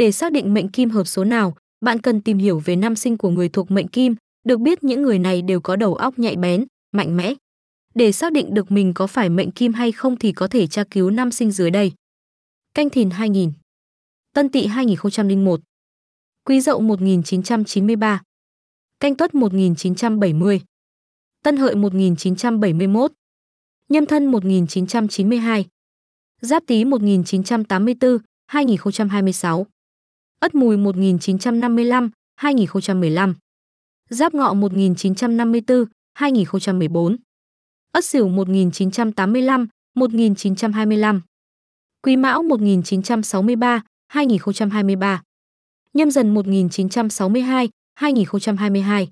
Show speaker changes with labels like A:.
A: Để xác định mệnh kim hợp số nào, bạn cần tìm hiểu về năm sinh của người thuộc mệnh kim, được biết những người này đều có đầu óc nhạy bén, mạnh mẽ. Để xác định được mình có phải mệnh kim hay không thì có thể tra cứu năm sinh dưới đây. Canh Thìn 2000 Tân Tỵ 2001 Quý Dậu 1993 Canh Tuất 1970 Tân Hợi 1971 Nhâm Thân 1992 Giáp Tý 1984 2026 Ất Mùi 1955 2015 Giáp Ngọ 1954 2014 Ất Sửu 1985 1925 Quý Mão 1963 2023 Nhâm Dần 1962 2022